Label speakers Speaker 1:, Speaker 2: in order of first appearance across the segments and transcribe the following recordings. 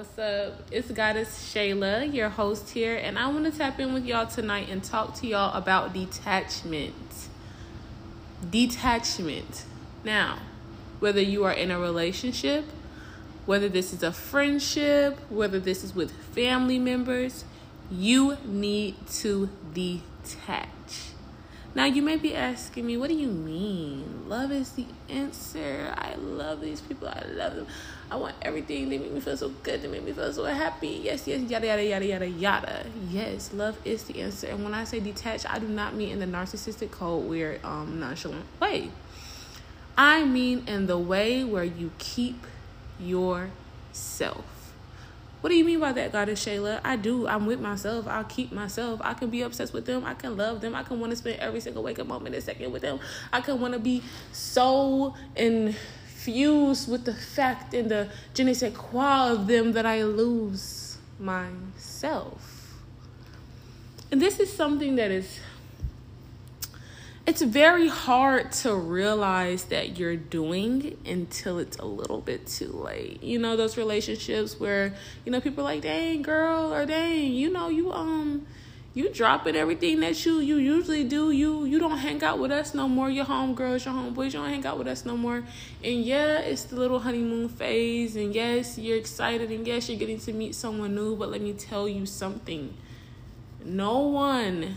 Speaker 1: What's up? It's Goddess Shayla, your host here, and I want to tap in with y'all tonight and talk to y'all about detachment. Detachment. Now, whether you are in a relationship, whether this is a friendship, whether this is with family members, you need to detach. Now, you may be asking me, what do you mean? Love is the answer. I love these people. I love them. I want everything. They make me feel so good. They make me feel so happy. Yes, yes, yada, yada, yada, yada, yada. Yes, love is the answer. And when I say detached, I do not mean in the narcissistic code weird, um, nonchalant way. I mean in the way where you keep yourself. What do you mean by that, Goddess Shayla? I do. I'm with myself. I'll keep myself. I can be obsessed with them. I can love them. I can want to spend every single wake up moment and second with them. I can want to be so infused with the fact and the je ne sais quoi of them that I lose myself. And this is something that is it's very hard to realize that you're doing until it's a little bit too late. You know, those relationships where, you know, people are like, dang, girl, or dang, you know, you, um, you dropping everything that you you usually do. You you don't hang out with us no more. Your homegirls, your homeboys, you don't hang out with us no more. And yeah, it's the little honeymoon phase. And yes, you're excited. And yes, you're getting to meet someone new. But let me tell you something. No one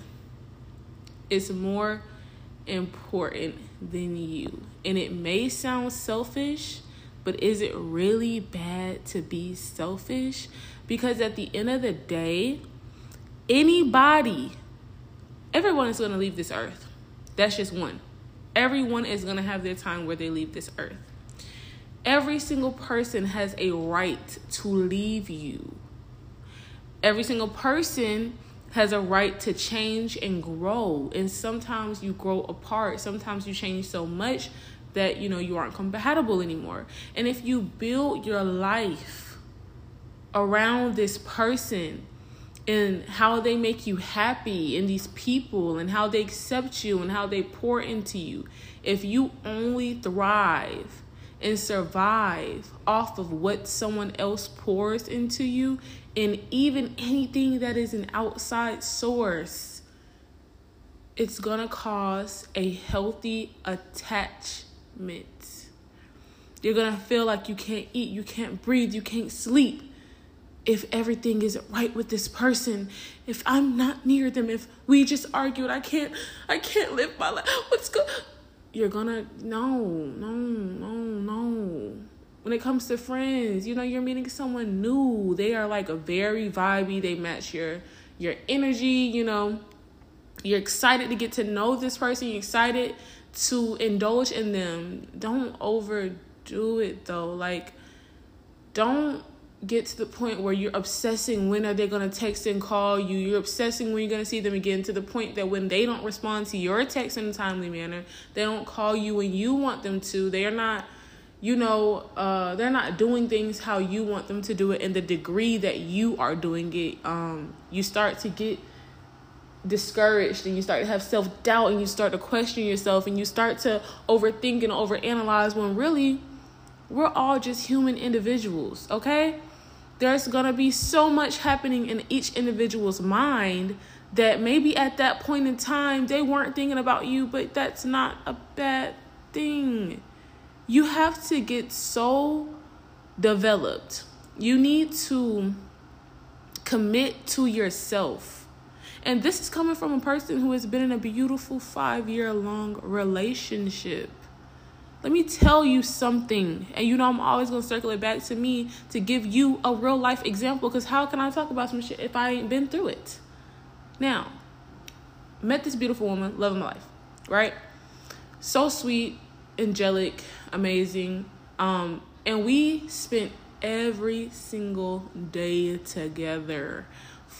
Speaker 1: is more important than you. And it may sound selfish, but is it really bad to be selfish? Because at the end of the day, anybody, everyone is going to leave this earth. That's just one. Everyone is going to have their time where they leave this earth. Every single person has a right to leave you. Every single person has a right to change and grow. And sometimes you grow apart. Sometimes you change so much that you know you aren't compatible anymore. And if you build your life around this person and how they make you happy and these people and how they accept you and how they pour into you, if you only thrive and survive off of what someone else pours into you, and even anything that is an outside source, it's gonna cause a healthy attachment. You're gonna feel like you can't eat, you can't breathe, you can't sleep if everything isn't right with this person if i'm not near them if we just argued i can't i can't live my life. What's good you're gonna no no no no. When it comes to friends you know you're meeting someone new. They are like a very vibey they match your your energy you know. You're excited to get to know this person you're excited to indulge in them. Don't overdo it though. Like don't get to the point where you're obsessing when are they going to text and call you. You're obsessing when you're going to see them again to the point that when they don't respond to your text in a timely manner they don't call you when you want them to. They are not you know uh, they're not doing things how you want them to do it in the degree that you are doing it. Um, you start to get discouraged and you start to have self-doubt and you start to question yourself and you start to overthink and overanalyze when really we're all just human individuals okay there's going to be so much happening in each individual's mind that maybe at that point in time they weren't thinking about you but that's not a bad thing you have to get so developed. You need to commit to yourself. And this is coming from a person who has been in a beautiful five year long relationship. Let me tell you something. And you know, I'm always going to circle it back to me to give you a real life example. Because how can I talk about some shit if I ain't been through it? Now, met this beautiful woman, love of my life, right? So sweet, angelic, amazing. Um, and we spent every single day together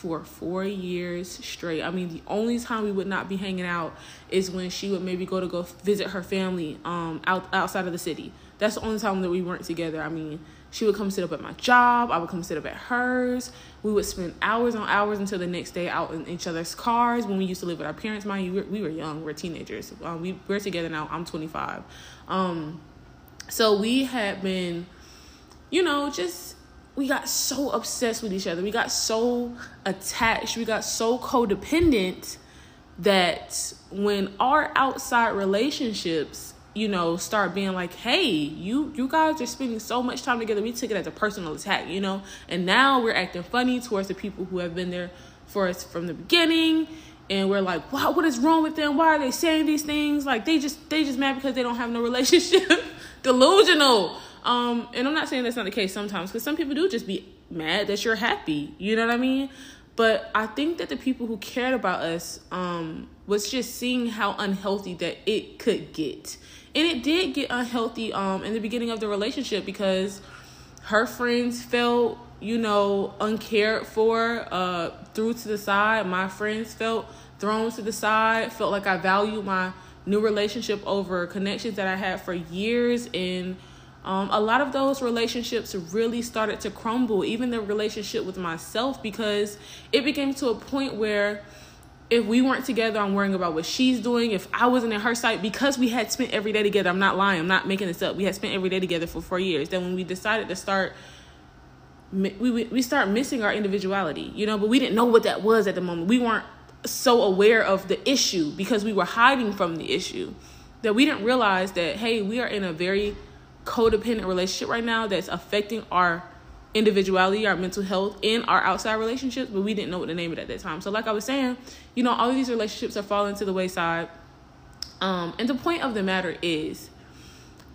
Speaker 1: for four years straight. I mean, the only time we would not be hanging out is when she would maybe go to go visit her family um out outside of the city. That's the only time that we weren't together. I mean, she would come sit up at my job. I would come sit up at hers. We would spend hours on hours until the next day out in each other's cars. When we used to live with our parents, mind you, we were, we were young. We're teenagers. Um, we we're together now. I'm 25. Um, so we had been, you know, just we got so obsessed with each other. We got so attached. We got so codependent that when our outside relationships, you know, start being like, "Hey, you you guys are spending so much time together." We took it as a personal attack, you know, and now we're acting funny towards the people who have been there for us from the beginning, and we're like, "Wow, what is wrong with them? Why are they saying these things? Like they just they just mad because they don't have no relationship." Delusional. Um, and I'm not saying that's not the case sometimes, because some people do just be mad that you're happy. You know what I mean? But I think that the people who cared about us um, was just seeing how unhealthy that it could get, and it did get unhealthy um, in the beginning of the relationship because her friends felt, you know, uncared for, uh, threw to the side. My friends felt thrown to the side. Felt like I valued my new relationship over connections that I had for years and um, a lot of those relationships really started to crumble, even the relationship with myself, because it became to a point where if we weren't together, I'm worrying about what she's doing. If I wasn't in her sight, because we had spent every day together, I'm not lying, I'm not making this up. We had spent every day together for four years. Then when we decided to start, we we, we start missing our individuality, you know. But we didn't know what that was at the moment. We weren't so aware of the issue because we were hiding from the issue that we didn't realize that hey, we are in a very codependent relationship right now that's affecting our individuality, our mental health, and our outside relationships, but we didn't know what to name it at that time. So, like I was saying, you know, all of these relationships are falling to the wayside. Um, and the point of the matter is,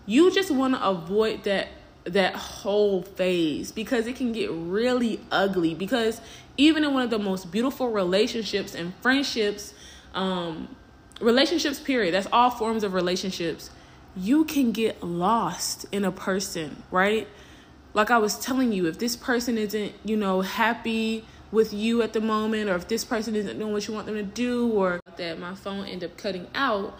Speaker 1: you just want to avoid that that whole phase because it can get really ugly. Because even in one of the most beautiful relationships and friendships, um, relationships, period, that's all forms of relationships you can get lost in a person, right? Like I was telling you, if this person isn't, you know, happy with you at the moment, or if this person isn't doing what you want them to do, or that my phone end up cutting out.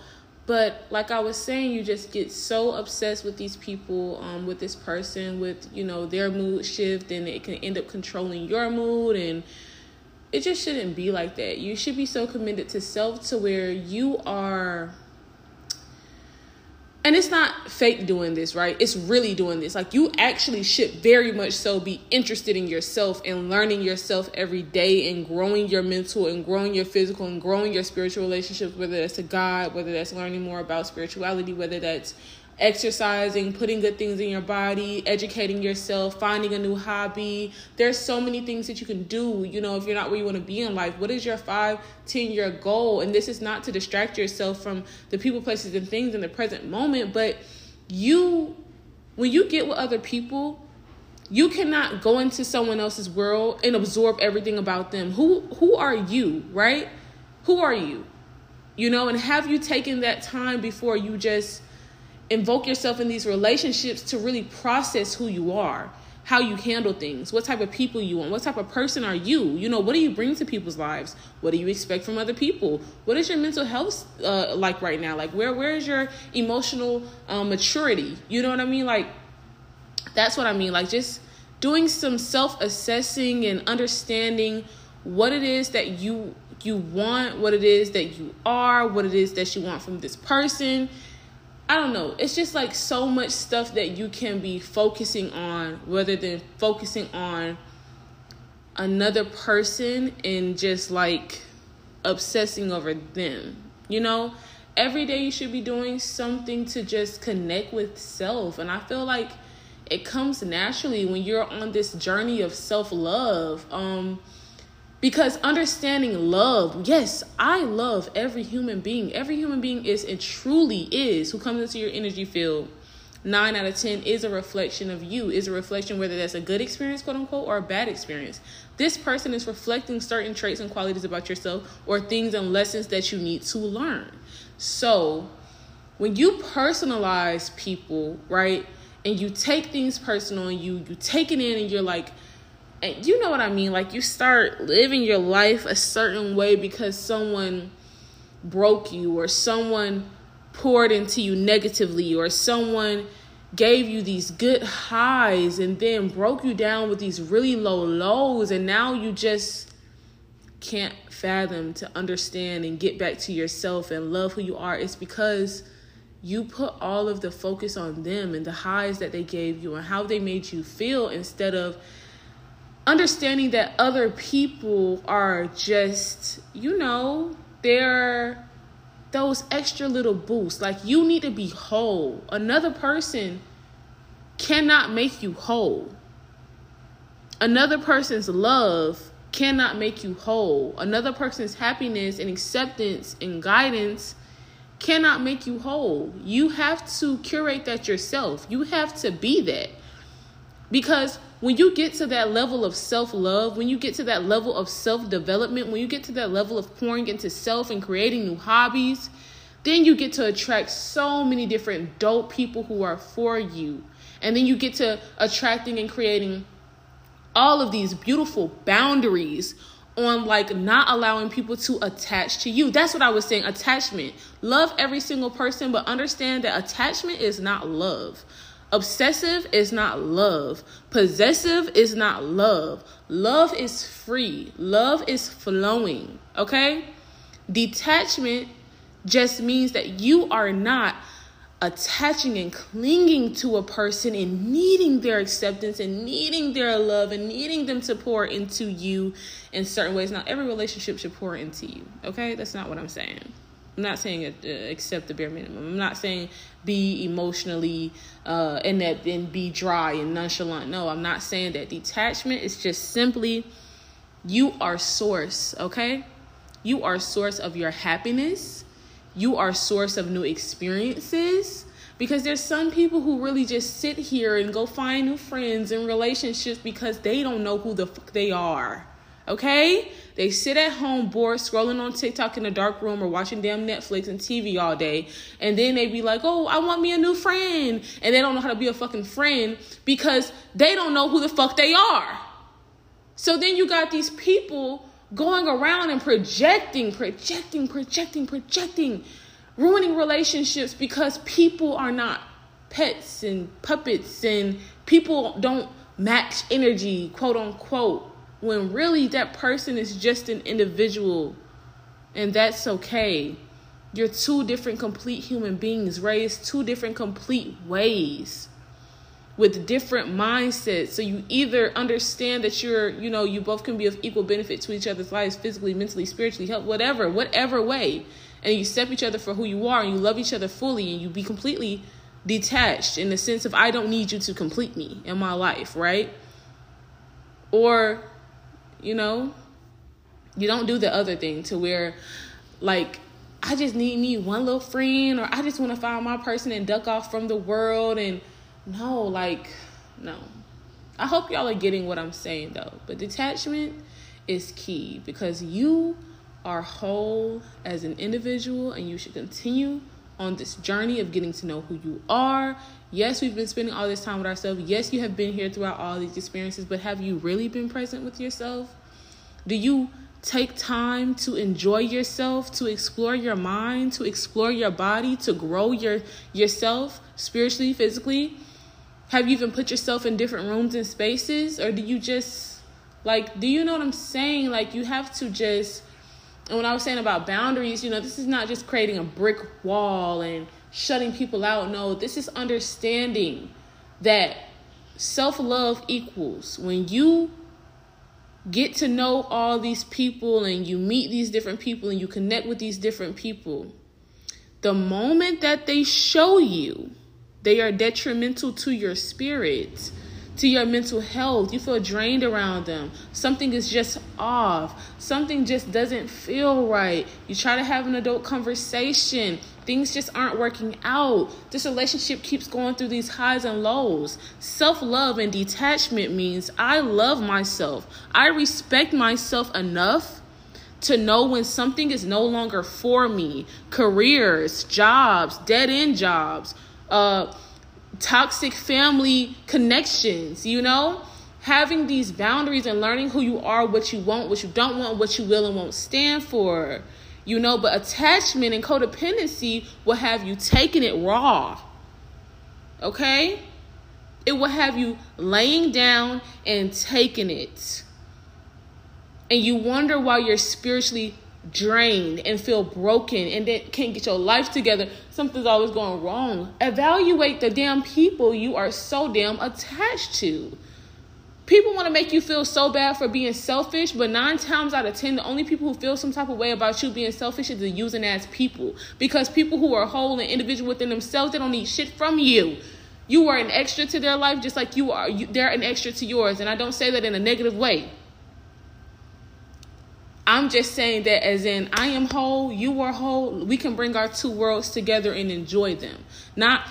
Speaker 1: But like I was saying, you just get so obsessed with these people, um, with this person, with you know their mood shift, and it can end up controlling your mood, and it just shouldn't be like that. You should be so committed to self to where you are and it's not fake doing this, right? It's really doing this. Like you actually should very much so be interested in yourself and learning yourself every day and growing your mental and growing your physical and growing your spiritual relationships, whether that's to God, whether that's learning more about spirituality, whether that's exercising, putting good things in your body, educating yourself, finding a new hobby. There's so many things that you can do, you know, if you're not where you want to be in life. What is your five, ten year goal? And this is not to distract yourself from the people, places, and things in the present moment, but you, when you get with other people, you cannot go into someone else's world and absorb everything about them. Who who are you, right? Who are you? You know, and have you taken that time before you just invoke yourself in these relationships to really process who you are how you handle things what type of people you want what type of person are you? You know what do you bring to people's lives? What do you expect from other people? What is your mental health uh, like right now? Like where where is your emotional um, maturity? You know what i mean? Like that's what i mean. Like just doing some self-assessing and understanding what it is that you you want what it is that you are what it is that you want from this person I don't know. It's just like so much stuff that you can be focusing on rather than focusing on another person and just like obsessing over them. You know, every day you should be doing something to just connect with self. And I feel like it comes naturally when you're on this journey of self love. Um, because understanding love, yes, I love every human being. Every human being is and truly is who comes into your energy field. Nine out of 10 is a reflection of you, is a reflection whether that's a good experience, quote unquote, or a bad experience. This person is reflecting certain traits and qualities about yourself or things and lessons that you need to learn. So, when you personalize people, right, and you take things personal and you you take it in and you're like, and you know what I mean? Like you start living your life a certain way because someone broke you or someone poured into you negatively or someone gave you these good highs and then broke you down with these really low lows and now you just can't fathom to understand and get back to yourself and love who you are it's because you put all of the focus on them and the highs that they gave you and how they made you feel instead of understanding that other people are just, you know, they're those extra little boosts. Like you need to be whole. Another person cannot make you whole. Another person's love cannot make you whole. Another person's happiness and acceptance and guidance cannot make you whole. You have to curate that yourself. You have to be that. Because when you get to that level of self love, when you get to that level of self development, when you get to that level of pouring into self and creating new hobbies, then you get to attract so many different dope people who are for you. And then you get to attracting and creating all of these beautiful boundaries on like not allowing people to attach to you. That's what I was saying. Attachment. Love every single person, but understand that attachment is not love. Obsessive is not love. Possessive is not love. Love is free. Love is flowing. Okay? Detachment just means that you are not attaching and clinging to a person and needing their acceptance and needing their love and needing them to pour into you in certain ways. Now, every relationship should pour into you, okay? That's not what I'm saying. I'm not saying uh, accept the bare minimum. I'm not saying be emotionally uh, and that then be dry and nonchalant. No, I'm not saying that. Detachment is just simply you are source, okay? You are source of your happiness you are source of new experiences because there's some people who really just sit here and go find new friends and relationships because they don't know who the fuck they are. Okay? They sit at home bored scrolling on TikTok in a dark room or watching damn Netflix and TV all day. And then they be like, oh, I want me a new friend. And they don't know how to be a fucking friend because they don't know who the fuck they are. So then you got these people going around and projecting, projecting, projecting, projecting, ruining relationships because people are not pets and puppets and people don't match energy, quote unquote, when really that person is just an individual and that's okay. You're two different complete human beings raised two different complete ways with different mindsets. So you either understand that you're, you know, you both can be of equal benefit to each other's lives, physically, mentally, spiritually, help, whatever, whatever way. And you accept each other for who you are and you love each other fully and you be completely detached in the sense of I don't need you to complete me in my life, right? Or, you know, you don't do the other thing to where like I just need me one little friend or I just want to find my person and duck off from the world and no, like, no. I hope y'all are getting what I'm saying though. But detachment is key because you are whole as an individual and you should continue on this journey of getting to know who you are. Yes, we've been spending all this time with ourselves. Yes, you have been here throughout all these experiences, but have you really been present with yourself? Do you take time to enjoy yourself, to explore your mind, to explore your body, to grow your yourself spiritually, physically? have you even put yourself in different rooms and spaces or do you just like do you know what i'm saying like you have to just and when i was saying about boundaries you know this is not just creating a brick wall and shutting people out. No this is understanding that self-love equals when you get to know all these people and you meet these different people and you connect with these different people the moment that they show you they are detrimental to your spirit, to your mental health. You feel drained around them. Something is just off. Something just doesn't feel right. You try to have an adult conversation. Things just aren't working out. This relationship keeps going through these highs and lows. Self love and detachment means I love myself. I respect myself enough to know when something is no longer for me careers, jobs, dead end jobs uh, toxic family connections, you know? Having these boundaries and learning who you are, what you want, what you don't want, what you will and won't stand for, you know? But attachment and codependency will have you taking it raw, okay? It will have you laying down and taking it. And you wonder why you're spiritually drained and feel broken and then can't get your life together, something's always going wrong. Evaluate the damn people you are so damn attached to. people want to make you feel so bad for being selfish, but nine times out of ten, the only people who feel some type of way about you being selfish is the using as people. Because people who are whole and individual within themselves, they don't need shit from you. You are an extra to their life, just like you are. You, they're an extra to yours, and I don't say that in a negative way. I'm just saying that as in I am whole, you are whole. We can bring our two worlds together and enjoy them. Not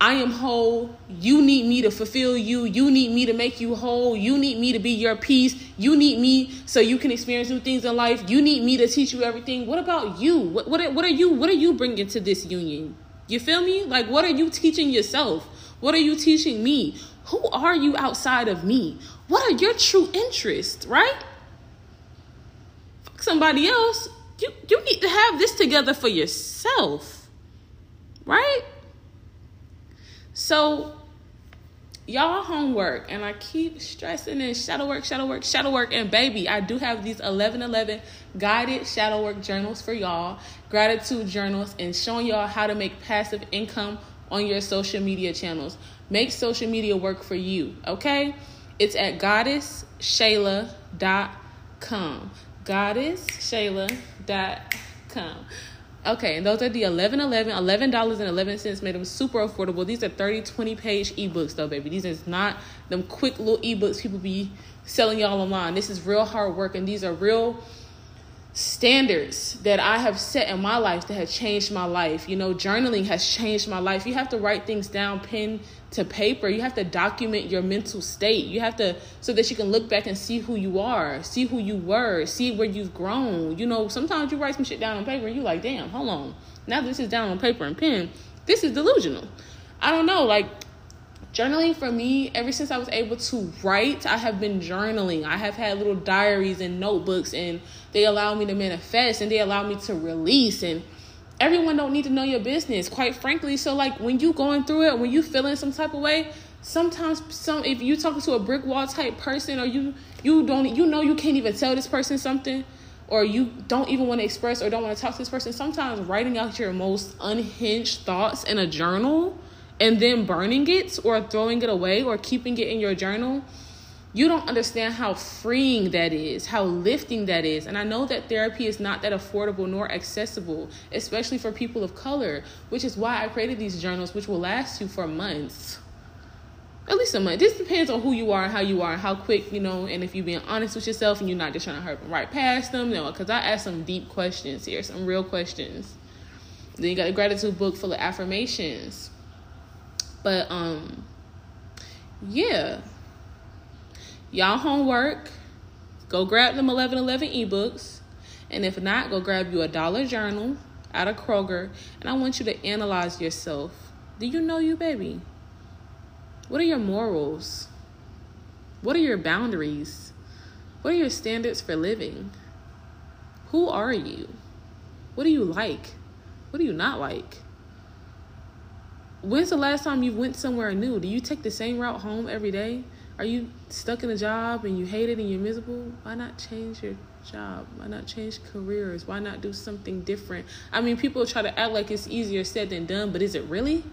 Speaker 1: I am whole. You need me to fulfill you. You need me to make you whole. You need me to be your peace. You need me so you can experience new things in life. You need me to teach you everything. What about you? What what what are you what are you bringing to this union? You feel me? Like what are you teaching yourself? What are you teaching me? Who are you outside of me? What are your true interests, right? Somebody else. You you need to have this together for yourself. Right? So, y'all homework, and I keep stressing and shadow work, shadow work, shadow work. And baby, I do have these 11 11 guided shadow work journals for y'all, gratitude journals, and showing y'all how to make passive income on your social media channels. Make social media work for you, okay? It's at goddessshaila.com. Goddessshaila.com. Okay, and those are the 11 11 $11.11 made them super affordable. These are 30, 20 page ebooks, though, baby. These is not them quick little ebooks people be selling y'all online. This is real hard work, and these are real standards that I have set in my life that have changed my life. You know, journaling has changed my life. You have to write things down, pen to paper. You have to document your mental state. You have to so that you can look back and see who you are, see who you were, see where you've grown. You know, sometimes you write some shit down on paper and you're like, damn, hold on. Now this is down on paper and pen. This is delusional. I don't know, like journaling for me ever since i was able to write i have been journaling i have had little diaries and notebooks and they allow me to manifest and they allow me to release and everyone don't need to know your business quite frankly. So like when you going through it when you feeling some type of way sometimes some if you talking to a brick wall type person or you you don't you know you can't even tell this person something or you don't even want to express or don't want to talk to this person sometimes writing out your most unhinged thoughts in a journal and then burning it or throwing it away or keeping it in your journal you don't understand how freeing that is, how lifting that is. And I know that therapy is not that affordable nor accessible, especially for people of color, which is why I created these journals, which will last you for months. At least a month. This depends on who you are how you are how quick, you know, and if you're being honest with yourself and you're not just trying to hurt them right past them. No, because I asked some deep questions here, some real questions. Then you got a gratitude book full of affirmations. But um yeah y'all homework, go grab them 1111 ebooks. And if not, go grab you a dollar journal out of Kroger. And I want you to analyze yourself. Do you know you, baby? What are your morals? What are your boundaries? What are your standards for living? Who are you? What do you like? What do you not like? When's the last time you went somewhere new? Do you take the same route home every day? Are you stuck in a job and you hate it and you're miserable? Why not change your job? Why not change careers? Why not do something different? I mean, people try to act like it's easier said than done, but is it really?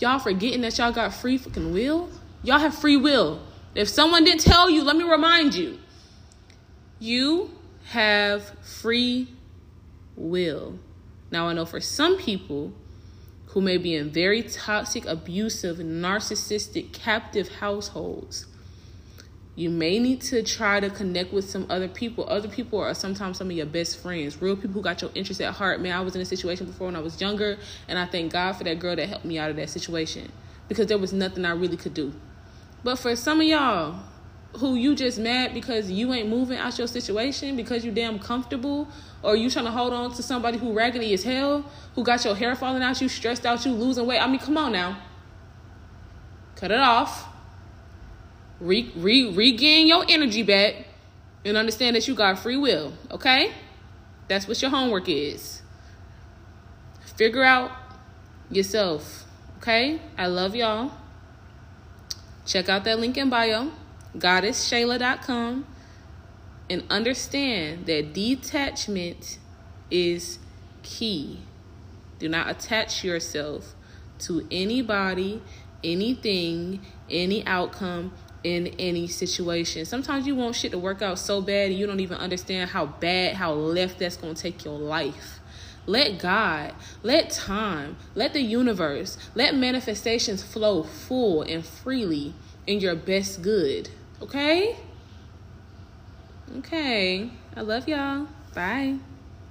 Speaker 1: Y'all forgetting that y'all got free fucking will? Y'all have free will. If someone didn't tell you, let me remind you. You have free will. Now, I know for some people, who may be in very toxic, abusive, narcissistic, captive households. You may need to try to connect with some other people. Other people are sometimes some of your best friends, real people who got your interest at heart. Man, I was in a situation before when I was younger, and I thank God for that girl that helped me out of that situation because there was nothing I really could do. But for some of y'all, who you just mad because you ain't moving out your situation because you damn comfortable? Or you trying to hold on to somebody who raggedy as hell who got your hair falling out you stressed out you losing weight? I mean come on now. Cut it off. Re, re, regain your energy back and understand that you got free will okay? That's what your homework is. Figure out yourself okay? I love y'all. Check out that link in bio goddessshaila.com and understand that detachment is key. Do not attach yourself to anybody, anything, any outcome, in any situation. Sometimes you want shit to work out so bad and you don't even understand how bad, how left that's going to take your life. Let God, let time, let the universe, let manifestations flow full and freely in your best good. Okay? Okay. I love y'all. Bye.